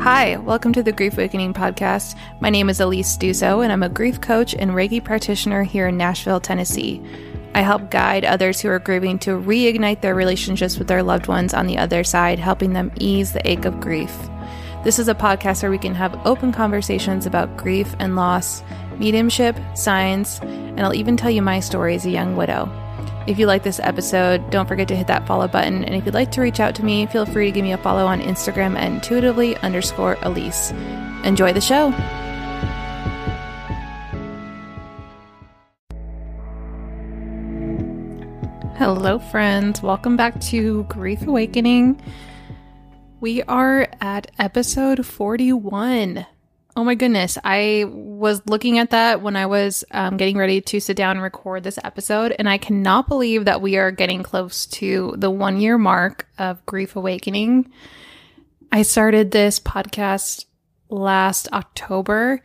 Hi, welcome to the Grief Awakening podcast. My name is Alyse Duso, and I'm a grief coach and Reiki practitioner here in Nashville, Tennessee. I help guide others who are grieving to reignite their relationships with their loved ones on the other side, helping them ease the ache of grief. This is a podcast where we can have open conversations about grief and loss, mediumship, science, and I'll even tell you my story as a young widow. If you like this episode, don't forget to hit that follow button. And if you'd like to reach out to me, feel free to give me a follow on Instagram at intuitively underscore Alyse. Enjoy the show. Hello, friends. Welcome back to Grief Awakening. We are at episode 41. Oh my goodness. I was looking at that when I was um, getting ready to sit down and record this episode, and I cannot believe that we are getting close to the one year mark of Grief Awakening. I started this podcast last October.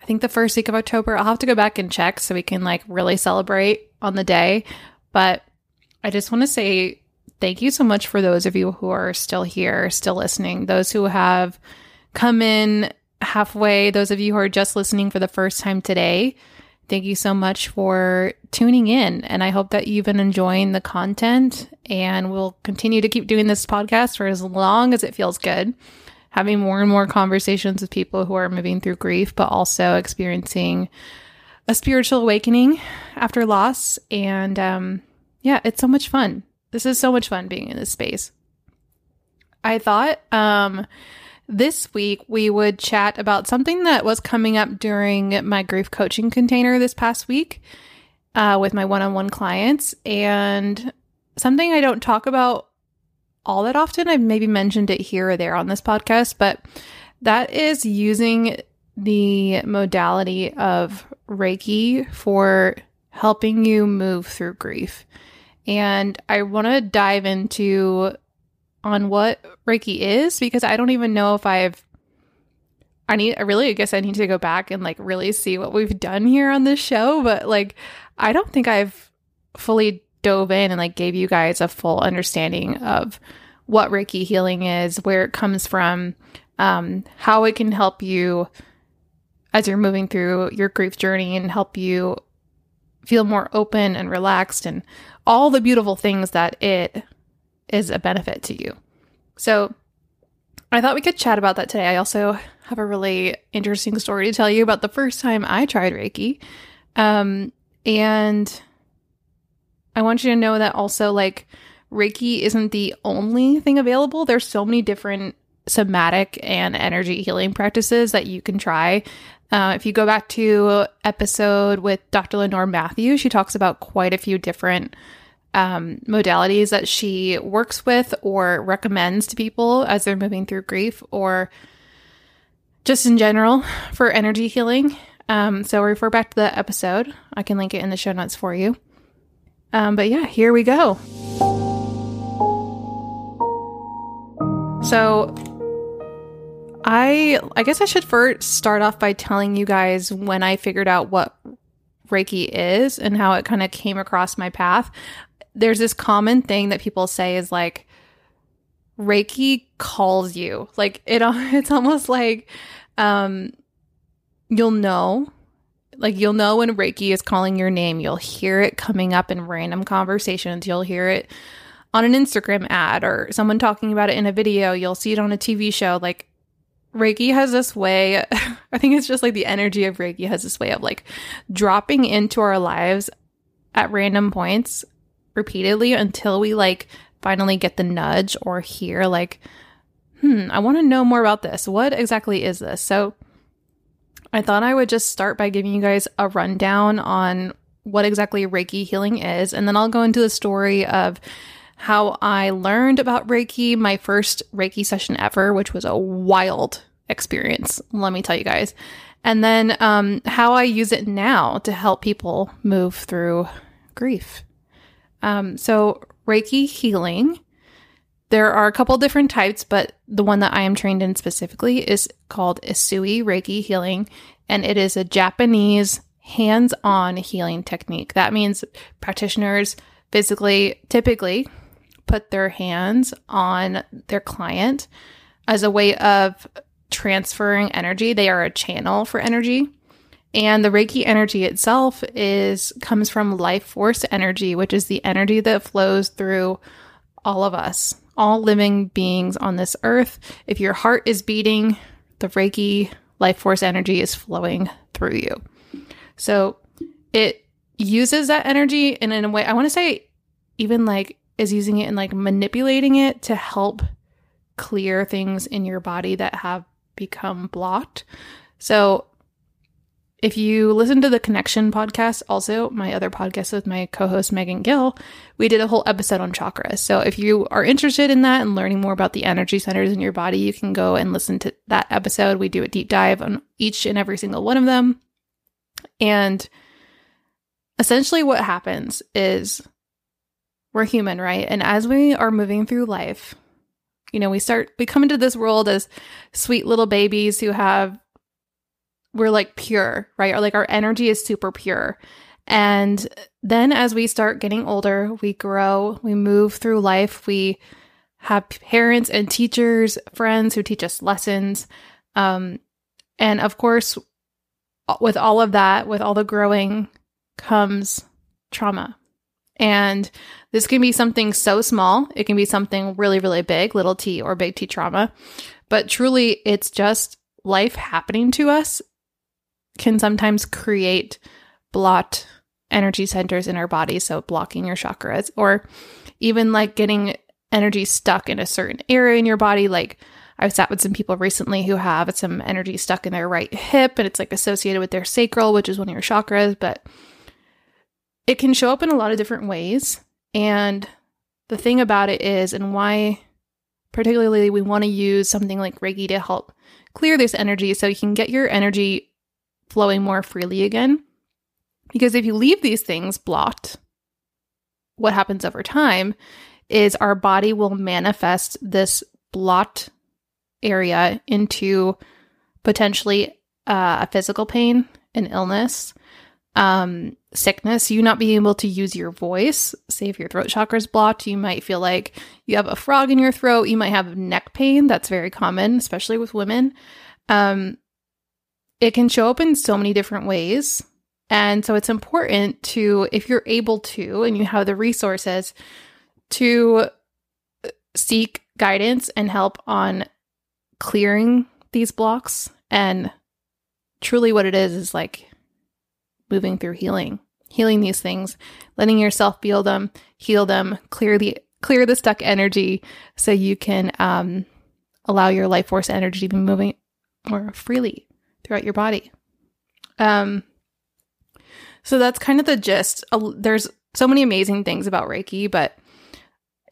I think the first week of October. I'll have to go back and check so we can like really celebrate on the day. But I just want to say thank you so much for those of you who are still here, still listening, those who have come in halfway, those of you who are just listening for the first time today. Thank you so much for tuning in. And I hope that you've been enjoying the content. And we'll continue to keep doing this podcast for as long as it feels good, having more and more conversations with people who are moving through grief, but also experiencing a spiritual awakening after loss. And um, yeah, it's so much fun. This is so much fun being in this space. I thought um, this week we would chat about something that was coming up during my grief coaching container this past week uh, with my one on one clients, and something I don't talk about all that often. I've maybe mentioned it here or there on this podcast, but that is using the modality of Reiki for helping you move through grief. And I want to dive into on what Reiki is because I don't even know if I've I need I really I guess I need to go back and like really see what we've done here on this show, but like I don't think I've fully dove in and like gave you guys a full understanding of what Reiki healing is, where it comes from, um, how it can help you as you're moving through your grief journey and help you feel more open and relaxed and all the beautiful things that it is a benefit to you. So I thought we could chat about that today. I also have a really interesting story to tell you about the first time I tried Reiki. Um, and I want you to know that also, like, Reiki isn't the only thing available. There's so many different somatic and energy healing practices that you can try. Uh, if you go back to episode with Dr. Lenore Matthews, she talks about quite a few different um, modalities that she works with or recommends to people as they're moving through grief or just in general for energy healing. Um, so refer back to the episode. I can link it in the show notes for you. Um, but yeah, here we go. So I I guess I should first start off by telling you guys when I figured out what Reiki is and how it kind of came across my path there's this common thing that people say is like Reiki calls you. Like it it's almost like um you'll know like you'll know when Reiki is calling your name. You'll hear it coming up in random conversations. You'll hear it on an Instagram ad or someone talking about it in a video. You'll see it on a TV show. Like Reiki has this way, I think it's just like the energy of Reiki has this way of like dropping into our lives at random points repeatedly until we like finally get the nudge or hear like hmm i want to know more about this. What exactly is this? So i thought i would just start by giving you guys a rundown on what exactly reiki healing is and then i'll go into the story of how i learned about reiki my first reiki session ever which was a wild experience let me tell you guys. And then um, how i use it now to help people move through grief um, so, Reiki healing, there are a couple different types, but the one that I am trained in specifically is called Usui Reiki healing, and it is a Japanese hands on healing technique. That means practitioners physically, typically, put their hands on their client as a way of transferring energy. They are a channel for energy. And the Reiki energy itself is comes from life force energy, which is the energy that flows through all of us, all living beings on this earth. If your heart is beating, the Reiki life force energy is flowing through you. So it uses that energy and in a way I want to say even like is using it and like manipulating it to help clear things in your body that have become blocked. So if you listen to the Connection podcast, also my other podcast with my co host Megan Gill, we did a whole episode on chakras. So if you are interested in that and learning more about the energy centers in your body, you can go and listen to that episode. We do a deep dive on each and every single one of them. And essentially, what happens is we're human, right? And as we are moving through life, you know, we start, we come into this world as sweet little babies who have we're like pure, right? Or like our energy is super pure. And then as we start getting older, we grow, we move through life, we have parents and teachers, friends who teach us lessons. Um, and of course, with all of that, with all the growing comes trauma. And this can be something so small, it can be something really, really big, little t or big T trauma. But truly, it's just life happening to us can sometimes create blot energy centers in our body. So, blocking your chakras, or even like getting energy stuck in a certain area in your body. Like, I've sat with some people recently who have some energy stuck in their right hip and it's like associated with their sacral, which is one of your chakras, but it can show up in a lot of different ways. And the thing about it is, and why particularly we want to use something like Reiki to help clear this energy so you can get your energy flowing more freely again. Because if you leave these things blocked, what happens over time is our body will manifest this blocked area into potentially uh, a physical pain, an illness, um, sickness, you not being able to use your voice. Say if your throat chakra is blocked, you might feel like you have a frog in your throat. You might have neck pain. That's very common, especially with women. Um, it can show up in so many different ways. And so it's important to, if you're able to and you have the resources, to seek guidance and help on clearing these blocks. And truly, what it is is like moving through healing, healing these things, letting yourself feel them, heal them, clear the clear the stuck energy, so you can um, allow your life force energy to be moving more freely throughout your body. Um, so that's kind of the gist. There's so many amazing things about Reiki, but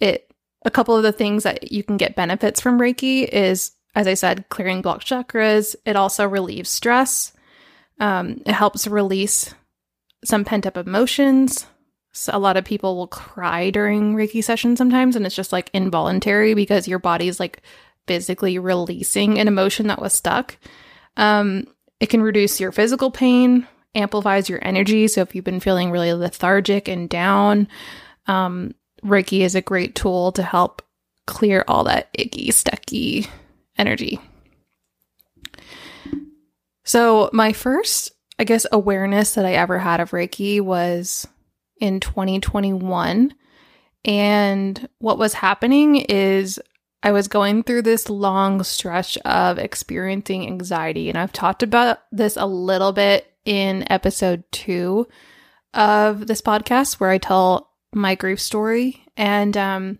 it a couple of the things that you can get benefits from Reiki is, as I said, clearing blocked chakras. It also relieves stress. Um, it helps release some pent up emotions. So a lot of people will cry during Reiki sessions sometimes, and it's just like involuntary because your body's like physically releasing an emotion that was stuck. Um, it can reduce your physical pain, amplifies your energy. So if you've been feeling really lethargic and down, um, Reiki is a great tool to help clear all that icky, stucky energy. So my first, I guess, awareness that I ever had of Reiki was in 2021. And what was happening is I was going through this long stretch of experiencing anxiety, and I've talked about this a little bit in episode two of this podcast where I tell my grief story. And um,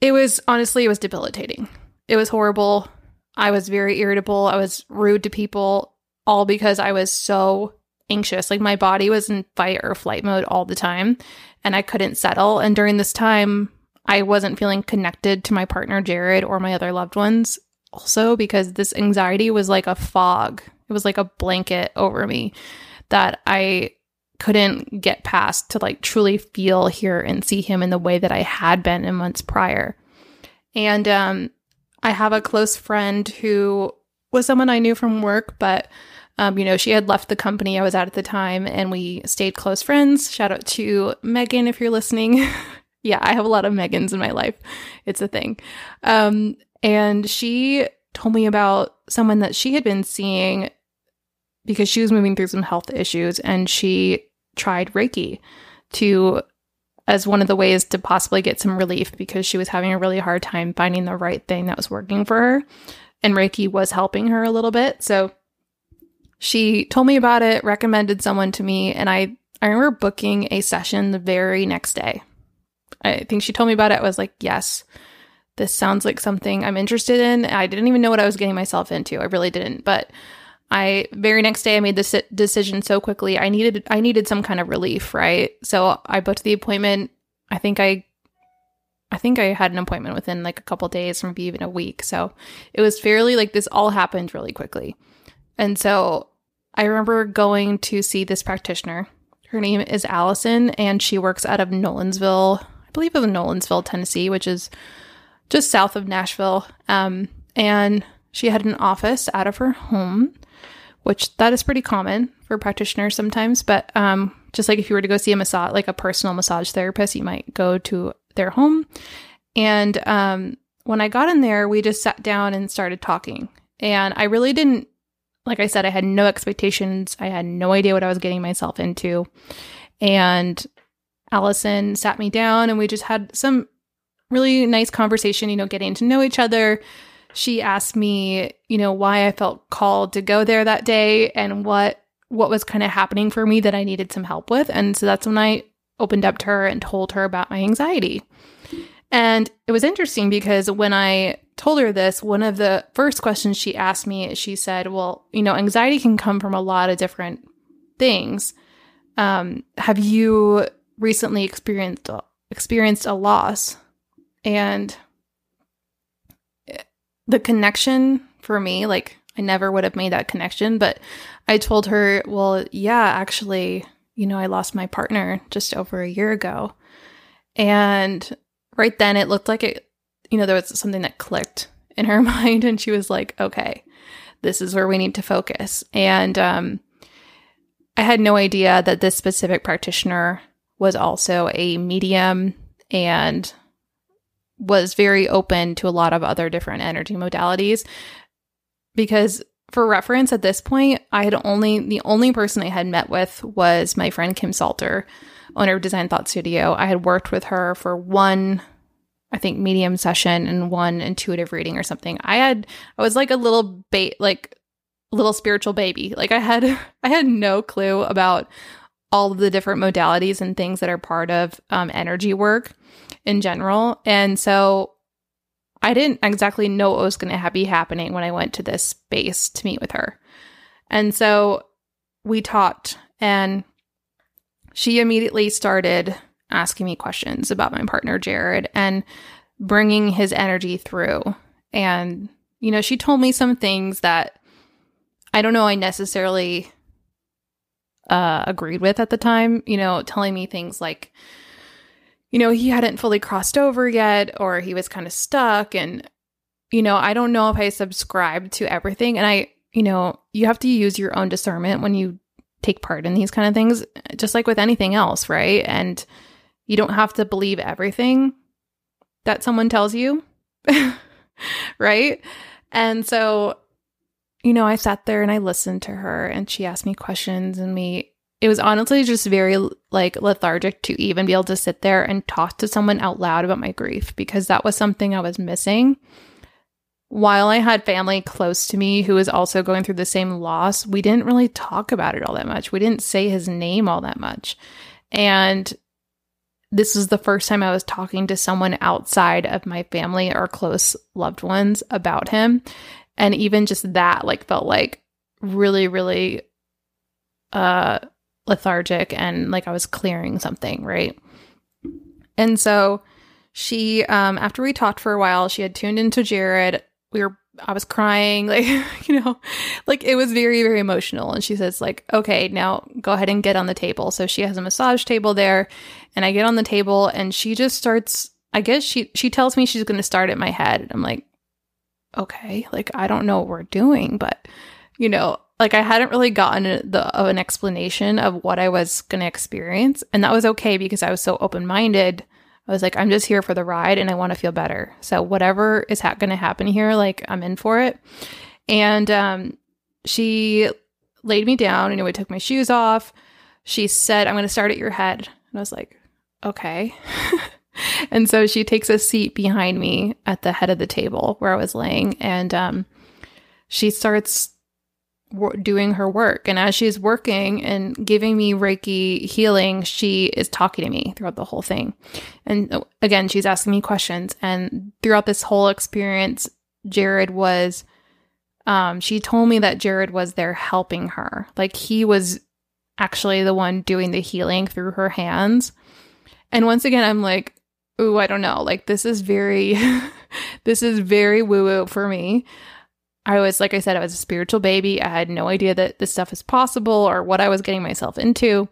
it was honestly, it was debilitating. It was horrible. I was very irritable. I was rude to people, all because I was so anxious. Like my body was in fight or flight mode all the time, and I couldn't settle. And during this time, I wasn't feeling connected to my partner, Jared, or my other loved ones, also because this anxiety was like a fog. It was like a blanket over me that I couldn't get past to like truly feel, hear, and see him in the way that I had been in months prior. And um, I have a close friend who was someone I knew from work, but um, you know, she had left the company I was at at the time, and we stayed close friends. Shout out to Megan if you're listening. yeah, I have a lot of Megans in my life. It's a thing. Um, and she told me about someone that she had been seeing because she was moving through some health issues and she tried Reiki to as one of the ways to possibly get some relief because she was having a really hard time finding the right thing that was working for her. And Reiki was helping her a little bit. So she told me about it, recommended someone to me, and I I remember booking a session the very next day. I think she told me about it. I was like, yes, this sounds like something I'm interested in. I didn't even know what I was getting myself into. I really didn't. But I very next day I made this decision so quickly. I needed I needed some kind of relief, right? So I booked the appointment. I think I I think I had an appointment within like a couple days, maybe even a week. So it was fairly like this all happened really quickly. And so I remember going to see this practitioner. Her name is Allison, and she works out of Nolensville, I believe it was in Nolensville, Tennessee, which is just south of Nashville. Um, and she had an office out of her home which that is pretty common for practitioners sometimes. But um, just like if you were to go see a massage, like a personal massage therapist, you might go to their home. And um, when I got in there, we just sat down and started talking. And I really didn't, like I said, I had no expectations. I had no idea what I was getting myself into. And Allison sat me down and we just had some really nice conversation, you know, getting to know each other, she asked me, you know, why I felt called to go there that day and what what was kind of happening for me that I needed some help with. And so that's when I opened up to her and told her about my anxiety. And it was interesting because when I told her this, one of the first questions she asked me, she said, Well, you know, anxiety can come from a lot of different things. Um, have you recently experienced experienced a loss? And the connection for me, like I never would have made that connection, but I told her, well, yeah, actually, you know, I lost my partner just over a year ago. And right then it looked like it, you know, there was something that clicked in her mind and she was like, okay, this is where we need to focus. And um, I had no idea that this specific practitioner was also a medium and was very open to a lot of other different energy modalities. Because for reference at this point i had only the only person i had met with was my friend kim salter owner of design thought studio. I had worked with her for one i think medium session and one intuitive reading or something. I had i was like a little bait like little spiritual baby. Like i had i had no clue about all of the different modalities and things that are part of um, energy work in general. And so I didn't exactly know what was going to be happening when I went to this space to meet with her. And so we talked, and she immediately started asking me questions about my partner, Jared, and bringing his energy through. And, you know, she told me some things that I don't know I necessarily uh, agreed with at the time, you know, telling me things like, you know, he hadn't fully crossed over yet or he was kind of stuck. And, you know, I don't know if I subscribed to everything. And I, you know, you have to use your own discernment when you take part in these kind of things, just like with anything else, right? And you don't have to believe everything that someone tells you, right? And so, you know, I sat there and I listened to her and she asked me questions and we it was honestly just very like lethargic to even be able to sit there and talk to someone out loud about my grief because that was something I was missing. While I had family close to me who was also going through the same loss, we didn't really talk about it all that much. We didn't say his name all that much. And this was the first time I was talking to someone outside of my family or close loved ones about him. And even just that like felt like really, really uh lethargic and like I was clearing something, right? And so she um after we talked for a while, she had tuned into Jared. We were I was crying, like, you know, like it was very, very emotional. And she says, like, okay, now go ahead and get on the table. So she has a massage table there, and I get on the table and she just starts, I guess she she tells me she's gonna start at my head. I'm like, okay, like I don't know what we're doing, but you know, like I hadn't really gotten the of an explanation of what I was going to experience, and that was okay because I was so open minded I was like, I'm just here for the ride and I want to feel better. So whatever is ha- going to happen here, like I'm in for it. And um, she laid me down and know, took my shoes off. She said, I'm going to start at your head. And I was like, okay. and so she takes a seat behind me at the head of the table where I was laying. And um, she starts doing her work. And as she's working and giving me Reiki healing, she is talking to me throughout the whole thing. And uh, again, she's asking me questions. And throughout this whole experience, Jared was, um, she told me that Jared was there helping her. Like he was actually the one doing the healing through her hands. And once again, I'm like, ooh, I don't know. Like this is very, this is very woo woo for me. I was, like I said, I was a spiritual baby. I had no idea that this stuff is possible or what I was getting myself into.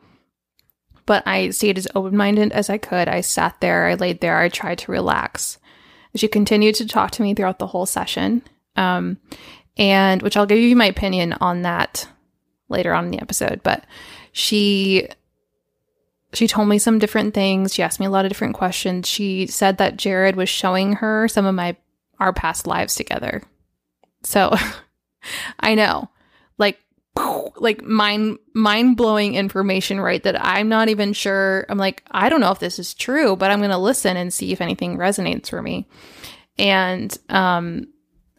But I stayed as open minded as I could. I sat there, I laid there, I tried to relax. She continued to talk to me throughout the whole session. Um, and which I'll give you my opinion on that later on in the episode. But she she told me some different things. She asked me a lot of different questions. She said that Jared was showing her some of my our past lives together. So I know, like, like mind mind blowing information, right? That I'm not even sure. I'm like, I don't know if this is true, but I'm going to listen and see if anything resonates for me. And um,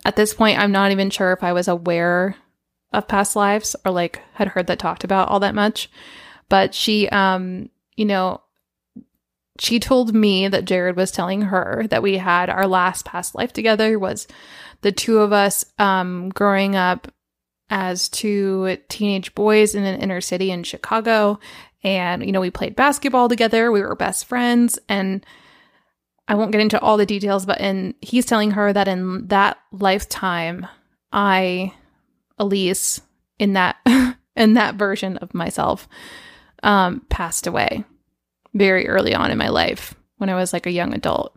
at this point, I'm not even sure if I was aware of past lives or like had heard that talked about all that much. But she, um, you know, she told me that Jared was telling her that we had our last past life together was the two of us um, growing up as two teenage boys in an inner city in Chicago. And, you know, we played basketball together. We were best friends. And I won't get into all the details, but in he's telling her that in that lifetime, I, Alyse, in that in that version of myself, um, passed away very early on in my life when I was like a young adult,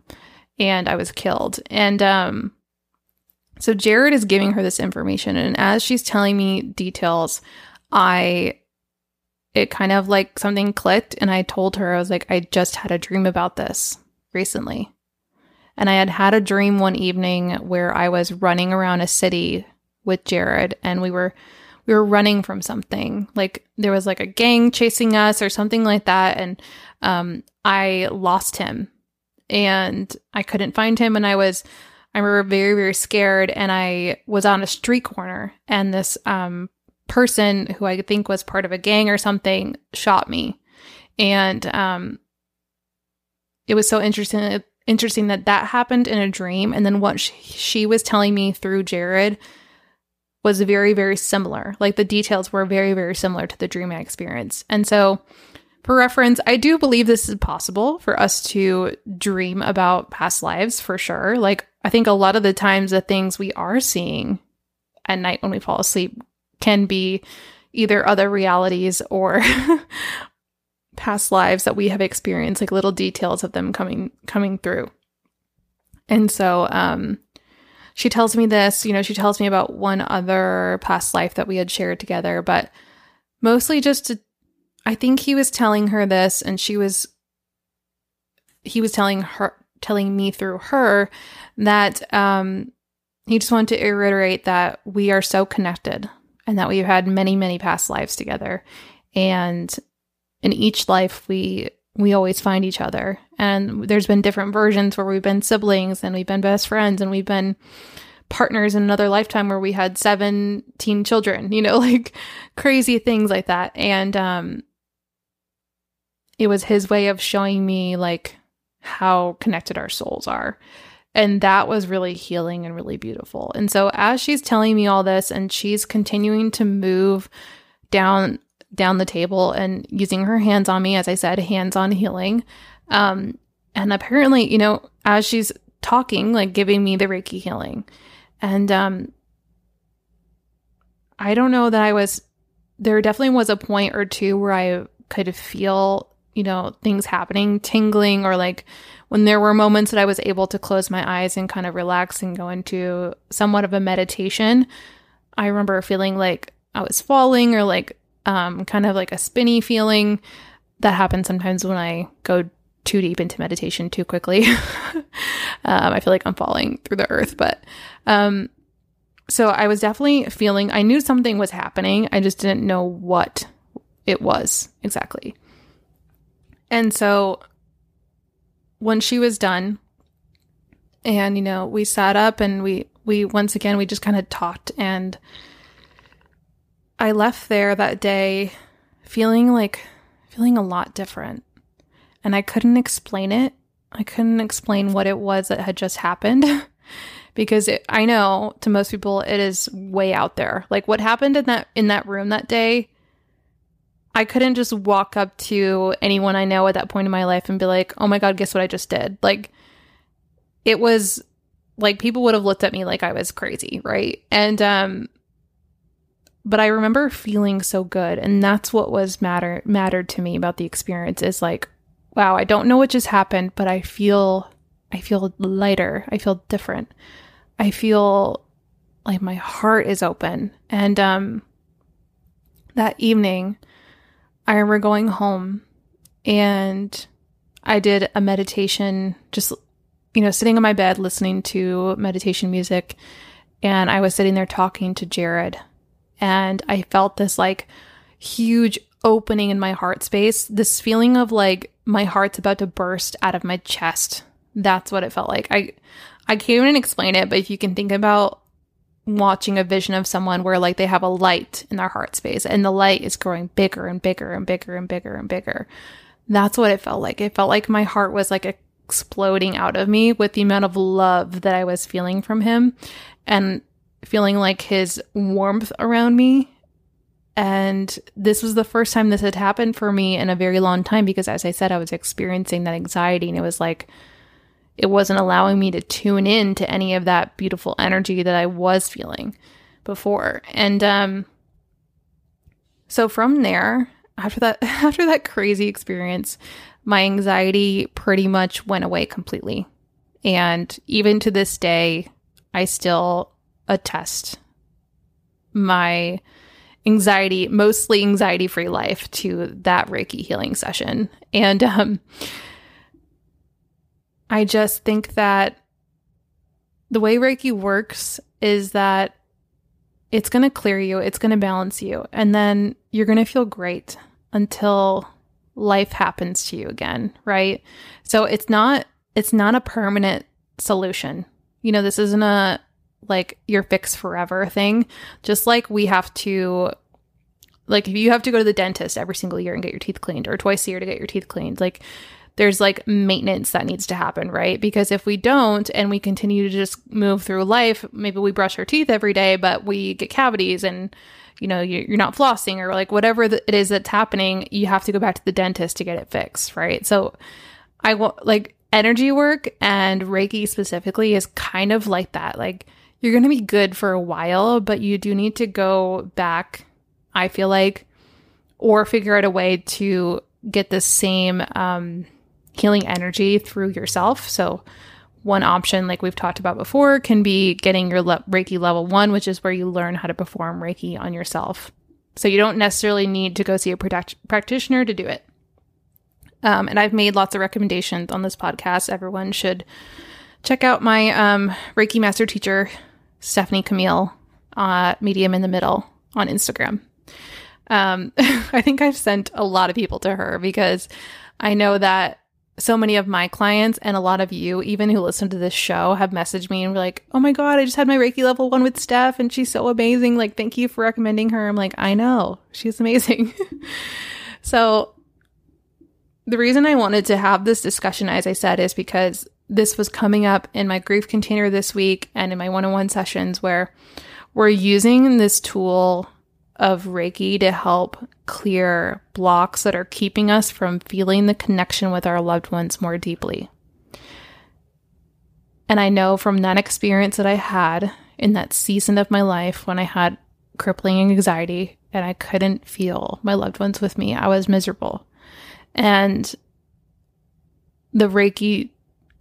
and I was killed. And um, so Jared is giving her this information, and as she's telling me details, I it kind of like something clicked, and I told her I was like, I just had a dream about this recently. And I had had a dream one evening where I was running around a city with Jared and we were we were running from something. Like there was like a gang chasing us or something like that and um I lost him and I couldn't find him and I was I remember very, very scared. And I was on a street corner, and this um, person who I think was part of a gang or something shot me. And um, it was so interesting, interesting that that happened in a dream. And then what she, she was telling me through Jared was very, very similar. Like the details were very, very similar to the dream I experienced. And so for reference, I do believe this is possible for us to dream about past lives for sure. Like, I think a lot of the times the things we are seeing at night when we fall asleep can be either other realities or past lives that we have experienced, like little details of them coming coming through. And so um she tells me this, you know, she tells me about one other past life that we had shared together, but mostly just to I think he was telling her this and she was he was telling her telling me through her that um he just wanted to reiterate that we are so connected and that we've had many many past lives together. And in each life we we always find each other and there's been different versions where we've been siblings and we've been best friends and we've been partners in another lifetime where we had 17 children you know like crazy things like that and um it was his way of showing me like how connected our souls are. And that was really healing and really beautiful. And so as she's telling me all this and she's continuing to move down down the table and using her hands on me, as I said, hands on healing. Um, and apparently, you know, as she's talking, like giving me the Reiki healing. And um I don't know that I was there definitely was a point or two where I could feel you know, things happening, tingling, or like when there were moments that I was able to close my eyes and kind of relax and go into somewhat of a meditation, I remember feeling like I was falling or like um, kind of like a spinny feeling. That happens sometimes when I go too deep into meditation too quickly. um, I feel like I'm falling through the earth, but um, so I was definitely feeling. I knew something was happening. I just didn't know what it was exactly. And so when she was done, and you know, we sat up and we we once again we just kind of talked and I left there that day feeling like feeling a lot different. And I couldn't explain it. I couldn't explain what it was that had just happened because it, I know to most people it is way out there. Like what happened in that in that room that day I couldn't just walk up to anyone I know at that point in my life and be like, "Oh my god, guess what I just did?" Like it was like people would have looked at me like I was crazy, right? And um but I remember feeling so good and that's what was matter mattered to me about the experience is like wow, I don't know what just happened, but I feel I feel lighter. I feel different. I feel like my heart is open. And um that evening I remember going home and I did a meditation just you know, sitting on my bed listening to meditation music and I was sitting there talking to Jared and I felt this like huge opening in my heart space, this feeling of like my heart's about to burst out of my chest. That's what it felt like. I I can't even explain it, but if you can think about watching a vision of someone where like they have a light in their heart space and the light is growing bigger and bigger and bigger and bigger and bigger. That's what it felt like. It felt like my heart was like exploding out of me with the amount of love that I was feeling from him and feeling like his warmth around me. And this was the first time this had happened for me in a very long time because, as I said, I was experiencing that anxiety and it was like, it wasn't allowing me to tune in to any of that beautiful energy that I was feeling before. And um, so from there, after that, after that crazy experience, my anxiety pretty much went away completely. And even to this day, I still attest my anxiety, mostly anxiety free life to that Reiki healing session. And um, I just think that the way Reiki works is that it's going to clear you, it's going to balance you, and then you're going to feel great until life happens to you again, right? So it's not it's not a permanent solution. You know, this isn't a like your fix forever thing. Just like we have to like if you have to go to the dentist every single year and get your teeth cleaned or twice a year to get your teeth cleaned, like there's like maintenance that needs to happen, right? Because if we don't and we continue to just move through life, maybe we brush our teeth every day, but we get cavities and you know you're not flossing or like whatever it is that's happening, you have to go back to the dentist to get it fixed, right? So I want like energy work and Reiki specifically is kind of like that. Like you're going to be good for a while, but you do need to go back, I feel like, or figure out a way to get the same um, healing energy through yourself. So, one option, like we've talked about before, can be getting your le- Reiki level one, which is where you learn how to perform Reiki on yourself. So, you don't necessarily need to go see a pract- practitioner to do it. Um, and I've made lots of recommendations on this podcast. Everyone should check out my um, Reiki master teacher, Stephanie Camille, uh, Medium in the Middle on Instagram. Um, I think I've sent a lot of people to her because I know that so many of my clients and a lot of you, even who listen to this show, have messaged me and were like, oh my God, I just had my Reiki level one with Steph and she's so amazing. Like, thank you for recommending her. I'm like, I know, she's amazing. so, the reason I wanted to have this discussion, as I said, is because this was coming up in my grief container this week and in my one on one sessions where we're using this tool of Reiki to help clear blocks that are keeping us from feeling the connection with our loved ones more deeply. And I know from that experience that I had in that season of my life when I had crippling anxiety and I couldn't feel my loved ones with me, I was miserable. And the Reiki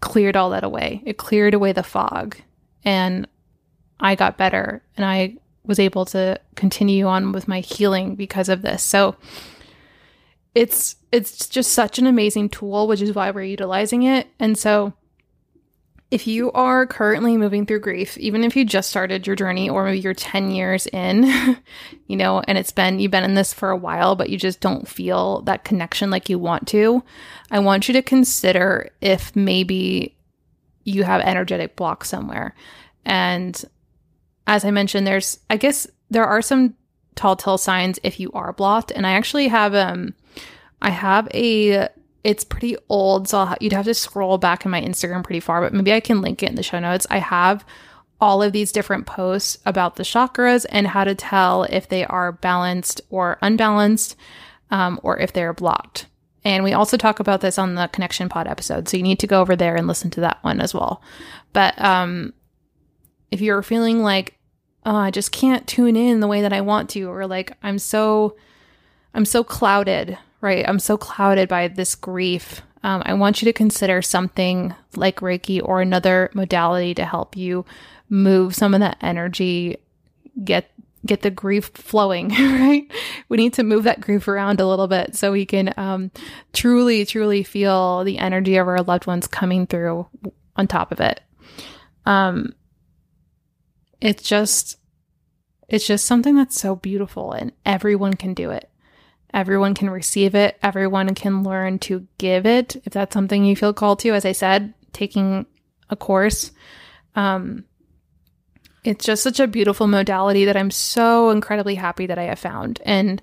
cleared all that away. It cleared away the fog. And I got better and I was able to continue on with my healing because of this. So it's it's just such an amazing tool, which is why we're utilizing it. And so if you are currently moving through grief, even if you just started your journey or maybe you're 10 years in, you know, and it's been, you've been in this for a while, but you just don't feel that connection like you want to, I want you to consider if maybe you have energetic block somewhere. And as I mentioned, there's, I guess there are some tall tale signs if you are blocked. And I actually have, um, I have a it's pretty old, so ha- you'd have to scroll back in my Instagram pretty far, but maybe I can link it in the show notes. I have all of these different posts about the chakras and how to tell if they are balanced or unbalanced, um, or if they're blocked. And we also talk about this on the Connection Pod episode, so you need to go over there and listen to that one as well. But um, if you're feeling like, oh, I just can't tune in the way that I want to, or like I'm so, I'm so clouded right? I'm so clouded by this grief. Um, I want you to consider something like Reiki or another modality to help you move some of that energy, get get the grief flowing, right? We need to move that grief around a little bit so we can um, truly, truly feel the energy of our loved ones coming through on top of it. Um, it's just, it's just something that's so beautiful, and everyone can do it. Everyone can receive it. Everyone can learn to give it if that's something you feel called to. As I said, taking a course. Um, it's just such a beautiful modality that I'm so incredibly happy that I have found. And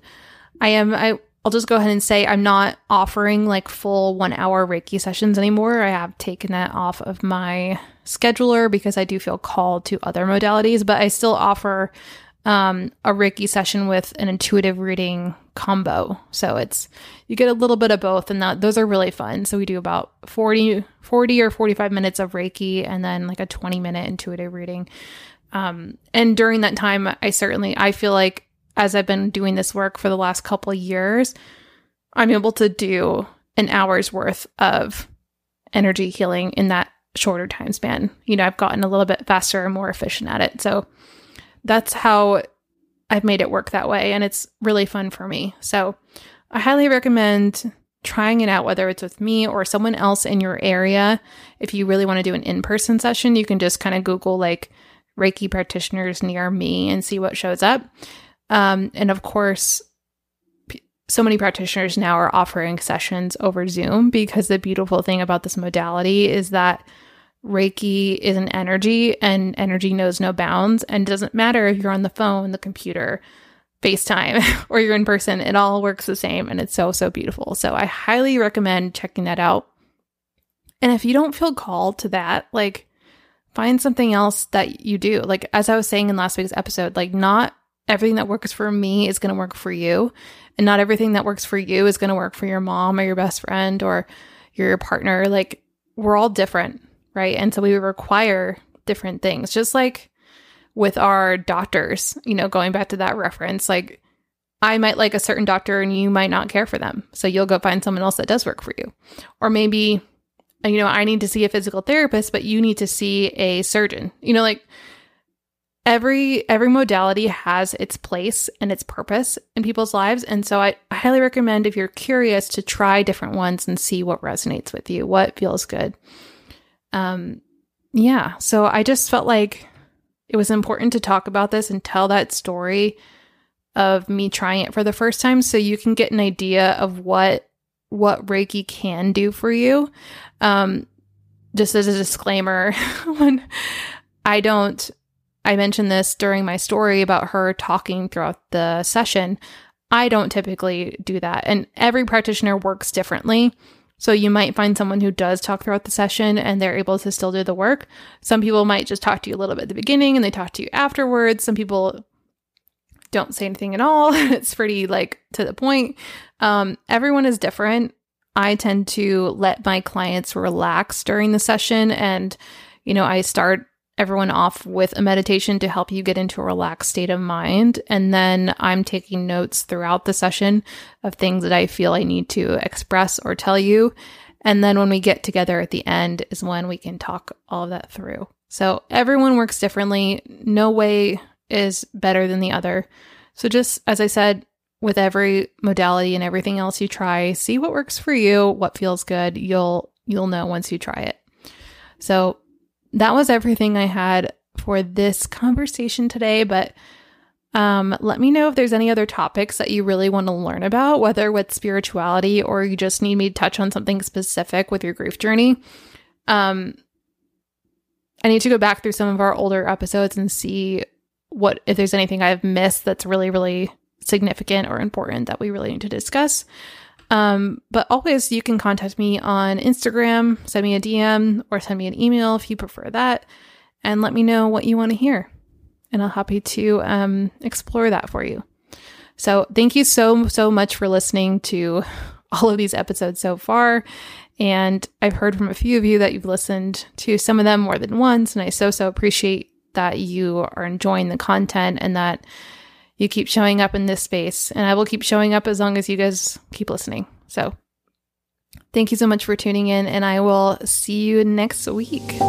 I am, I, I'll just go ahead and say I'm not offering like full one hour Reiki sessions anymore. I have taken that off of my scheduler because I do feel called to other modalities, but I still offer um, a Reiki session with an intuitive reading combo. So it's you get a little bit of both and that those are really fun. So we do about 40 40 or 45 minutes of Reiki and then like a 20 minute intuitive reading. Um, and during that time I certainly I feel like as I've been doing this work for the last couple years, I'm able to do an hour's worth of energy healing in that shorter time span. You know, I've gotten a little bit faster and more efficient at it. So that's how I've made it work that way. And it's really fun for me. So I highly recommend trying it out, whether it's with me or someone else in your area. If you really want to do an in person session, you can just kind of Google like Reiki practitioners near me and see what shows up. Um, and of course, so many practitioners now are offering sessions over Zoom because the beautiful thing about this modality is that Reiki is an energy and energy knows no bounds and doesn't matter if you're on the phone, the computer, FaceTime, or you're in person, it all works the same and it's so, so beautiful. So I highly recommend checking that out. And if you don't feel called to that, like find something else that you do. Like, as I was saying in last week's episode, like, not everything that works for me is going to work for you. And not everything that works for you is going to work for your mom or your best friend or your partner. Like, we're all different right? And so we require different things, just like with our doctors, you know, going back to that reference, like I might like a certain doctor and you might not care for them. So you'll go find someone else that does work for you. Or maybe, you know, I need to see a physical therapist, but you need to see a surgeon. You know, like every every modality has its place and its purpose in people's lives and so I, I, highly recommend if you're curious to try different ones and see what resonates with you what feels good um, yeah, so I just felt like it was important to talk about this and tell that story of me trying it for the first time so you can get an idea of what what Reiki can do for you. Um, just as a disclaimer, when I don't I mentioned this during my story about her talking throughout the session. I don't typically do that. And every practitioner works differently. So you might find someone who does talk throughout the session and they're able to still do the work. Some people might just talk to you a little bit at the beginning and they talk to you afterwards. Some people don't say anything at all. it's pretty like to the point. Um, everyone is different. I tend to let my clients relax during the session and you know, I start everyone off with a meditation to help you get into a relaxed state of mind. And then I'm taking notes throughout the session of things that I feel I need to express or tell you. And then when we get together at the end is when we can talk all of that through. So everyone works differently. No way is better than the other. So just as I said, with every modality and everything else you try, see what works for you, what feels good. You'll you'll know once you try it. So that was everything I had for this conversation today, but um, let me know if there's any other topics that you really want to learn about, whether with spirituality or you just need me to touch on something specific with your grief journey. Um, I need to go back through some of our older episodes and see what if there's anything I've missed that's really, really significant or important that we really need to discuss. Um, but always you can contact me on Instagram, send me a DM, or send me an email if you prefer that, and let me know what you want to hear. And I'll happy to um, explore that for you. So thank you so, so much for listening to all of these episodes so far. And I've heard from a few of you that you've listened to some of them more than once. And I so, so appreciate that you are enjoying the content and that you keep showing up in this space. And I will keep showing up as long as you guys keep listening. So thank you so much for tuning in, and I will see you next week.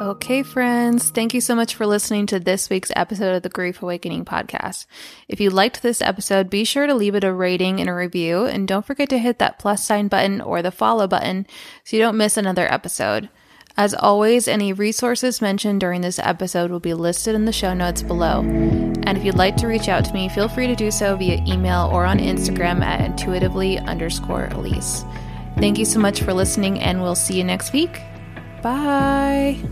Okay, friends, thank you so much for listening to this week's episode of the Grief Awakening podcast. If you liked this episode, be sure to leave it a rating and a review, and don't forget to hit that plus sign button or the follow button so you don't miss another episode. As always, any resources mentioned during this episode will be listed in the show notes below. And if you'd like to reach out to me, feel free to do so via email or on Instagram at intuitively underscore Alyse. Thank you so much for listening, and we'll see you next week. Bye.